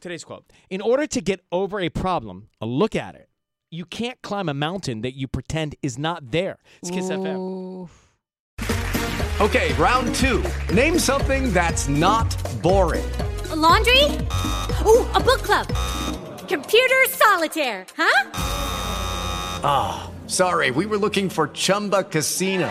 Today's quote In order to get over a problem, a look at it, you can't climb a mountain that you pretend is not there. It's Kiss FM. Okay, round two. Name something that's not boring. A laundry? Ooh, a book club. Computer solitaire, huh? Ah, oh, sorry, we were looking for Chumba Casino.